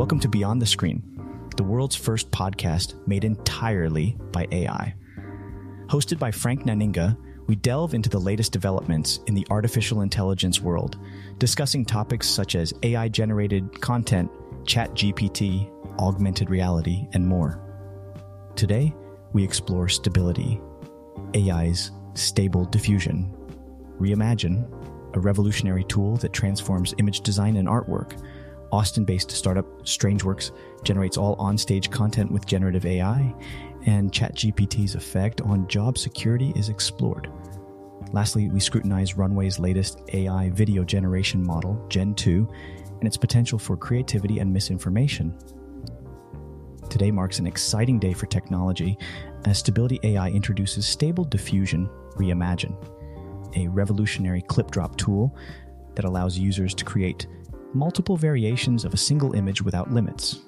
Welcome to Beyond the Screen, the world's first podcast made entirely by AI. Hosted by Frank Naninga, we delve into the latest developments in the artificial intelligence world, discussing topics such as AI generated content, ChatGPT, augmented reality, and more. Today, we explore stability, AI's stable diffusion, Reimagine, a revolutionary tool that transforms image design and artwork. Austin based startup Strangeworks generates all on-stage content with generative AI, and ChatGPT's effect on job security is explored. Lastly, we scrutinize Runway's latest AI video generation model, Gen 2, and its potential for creativity and misinformation. Today marks an exciting day for technology as Stability AI introduces Stable Diffusion Reimagine, a revolutionary Clipdrop tool that allows users to create multiple variations of a single image without limits.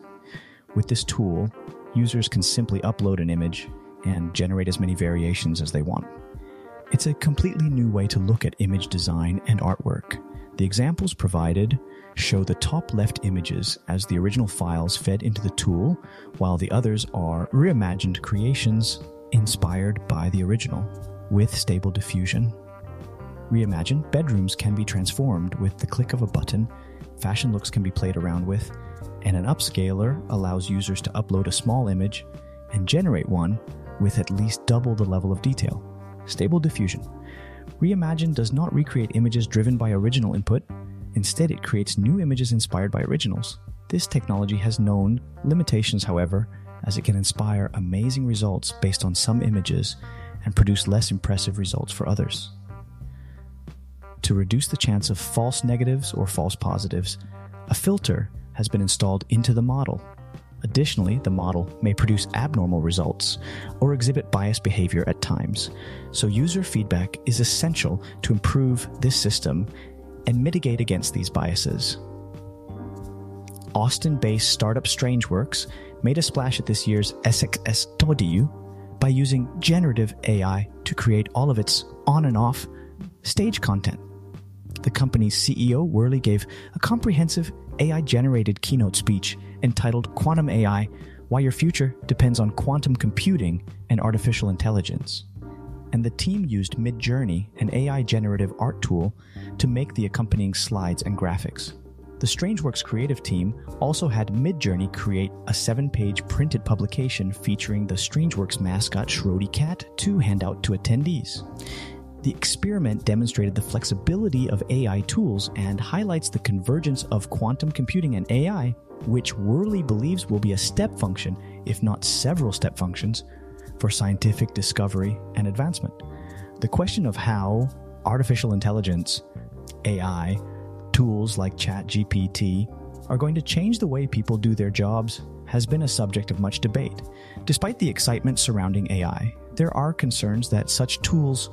With this tool, users can simply upload an image and generate as many variations as they want. It's a completely new way to look at image design and artwork. The examples provided show the top left images as the original files fed into the tool, while the others are reimagined creations inspired by the original with stable diffusion. Reimagine bedrooms can be transformed with the click of a button fashion looks can be played around with, and an upscaler allows users to upload a small image and generate one with at least double the level of detail. Stable diffusion. Reimagine does not recreate images driven by original input, instead, it creates new images inspired by originals. This technology has known limitations, however, as it can inspire amazing results based on some images and produce less impressive results for others. To reduce the chance of false negatives or false positives, a filter has been installed into the model. Additionally, the model may produce abnormal results or exhibit biased behavior at times, so user feedback is essential to improve this system and mitigate against these biases. Austin based startup Strangeworks made a splash at this year's Studio by using generative AI to create all of its on and off stage content the company's CEO, whurley, gave a comprehensive AI generated keynote speech entitled Quantum AI Why Your Future Depends on Quantum Computing and Artificial Intelligence. And the team used Midjourney, an AI generative art tool, to make the accompanying slides and graphics. The Strangeworks creative team also had Midjourney create a seven page printed publication featuring the Strangeworks mascot Shrody Cat to hand out to attendees. The experiment demonstrated the flexibility of AI tools and highlights the convergence of quantum computing and AI, which whurley believes will be a step function, if not several step functions, for scientific discovery and advancement. The question of how artificial intelligence, AI, tools like ChatGPT are going to change the way people do their jobs has been a subject of much debate. Despite the excitement surrounding AI, there are concerns that such tools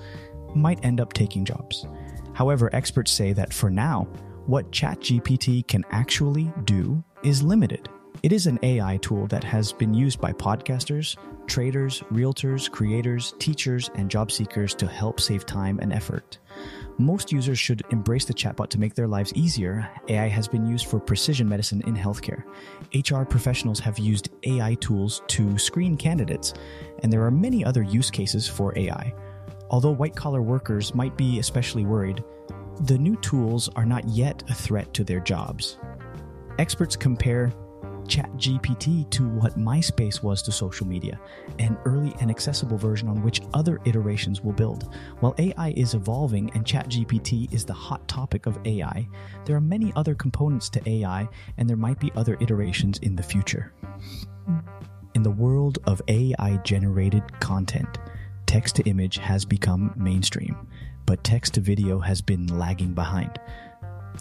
might end up taking jobs. However, experts say that for now, what ChatGPT can actually do is limited. It is an AI tool that has been used by podcasters, traders, realtors, creators, teachers, and job seekers to help save time and effort. Most users should embrace the chatbot to make their lives easier. AI has been used for precision medicine in healthcare. HR professionals have used AI tools to screen candidates, and there are many other use cases for AI. Although white collar workers might be especially worried, the new tools are not yet a threat to their jobs. Experts compare ChatGPT to what MySpace was to social media, an early and accessible version on which other iterations will build. While AI is evolving and ChatGPT is the hot topic of AI, there are many other components to AI and there might be other iterations in the future. In the world of AI generated content, text to image has become mainstream, but text to video has been lagging behind.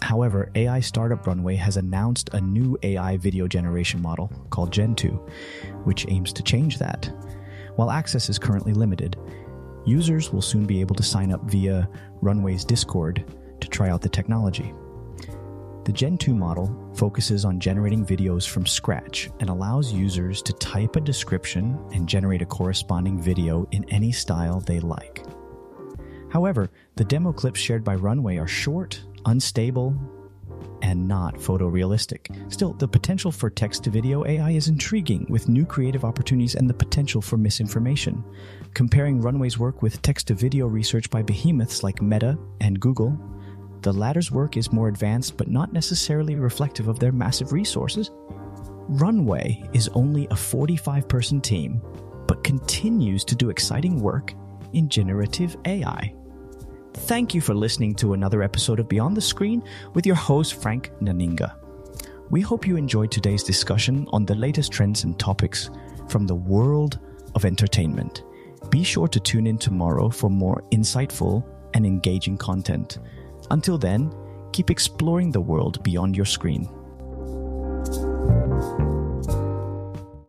However, AI startup Runway has announced a new AI video generation model called Gen 2, which aims to change that. While access is currently limited, users will soon be able to sign up via Runway's Discord to try out the technology. The Gen 2 model focuses on generating videos from scratch and allows users to type a description and generate a corresponding video in any style they like. However, the demo clips shared by Runway are short, unstable, and not photorealistic. Still, the potential for text to video AI is intriguing, with new creative opportunities and the potential for misinformation. Comparing Runway's work with text to video research by behemoths like Meta and Google, the latter's work is more advanced but not necessarily reflective of their massive resources. Runway is only a 45 person team, but continues to do exciting work in generative AI. Thank you for listening to another episode of Beyond the Screen with your host, Frank Naninga. We hope you enjoyed today's discussion on the latest trends and topics from the world of entertainment. Be sure to tune in tomorrow for more insightful and engaging content. Until then, keep exploring the world beyond your screen.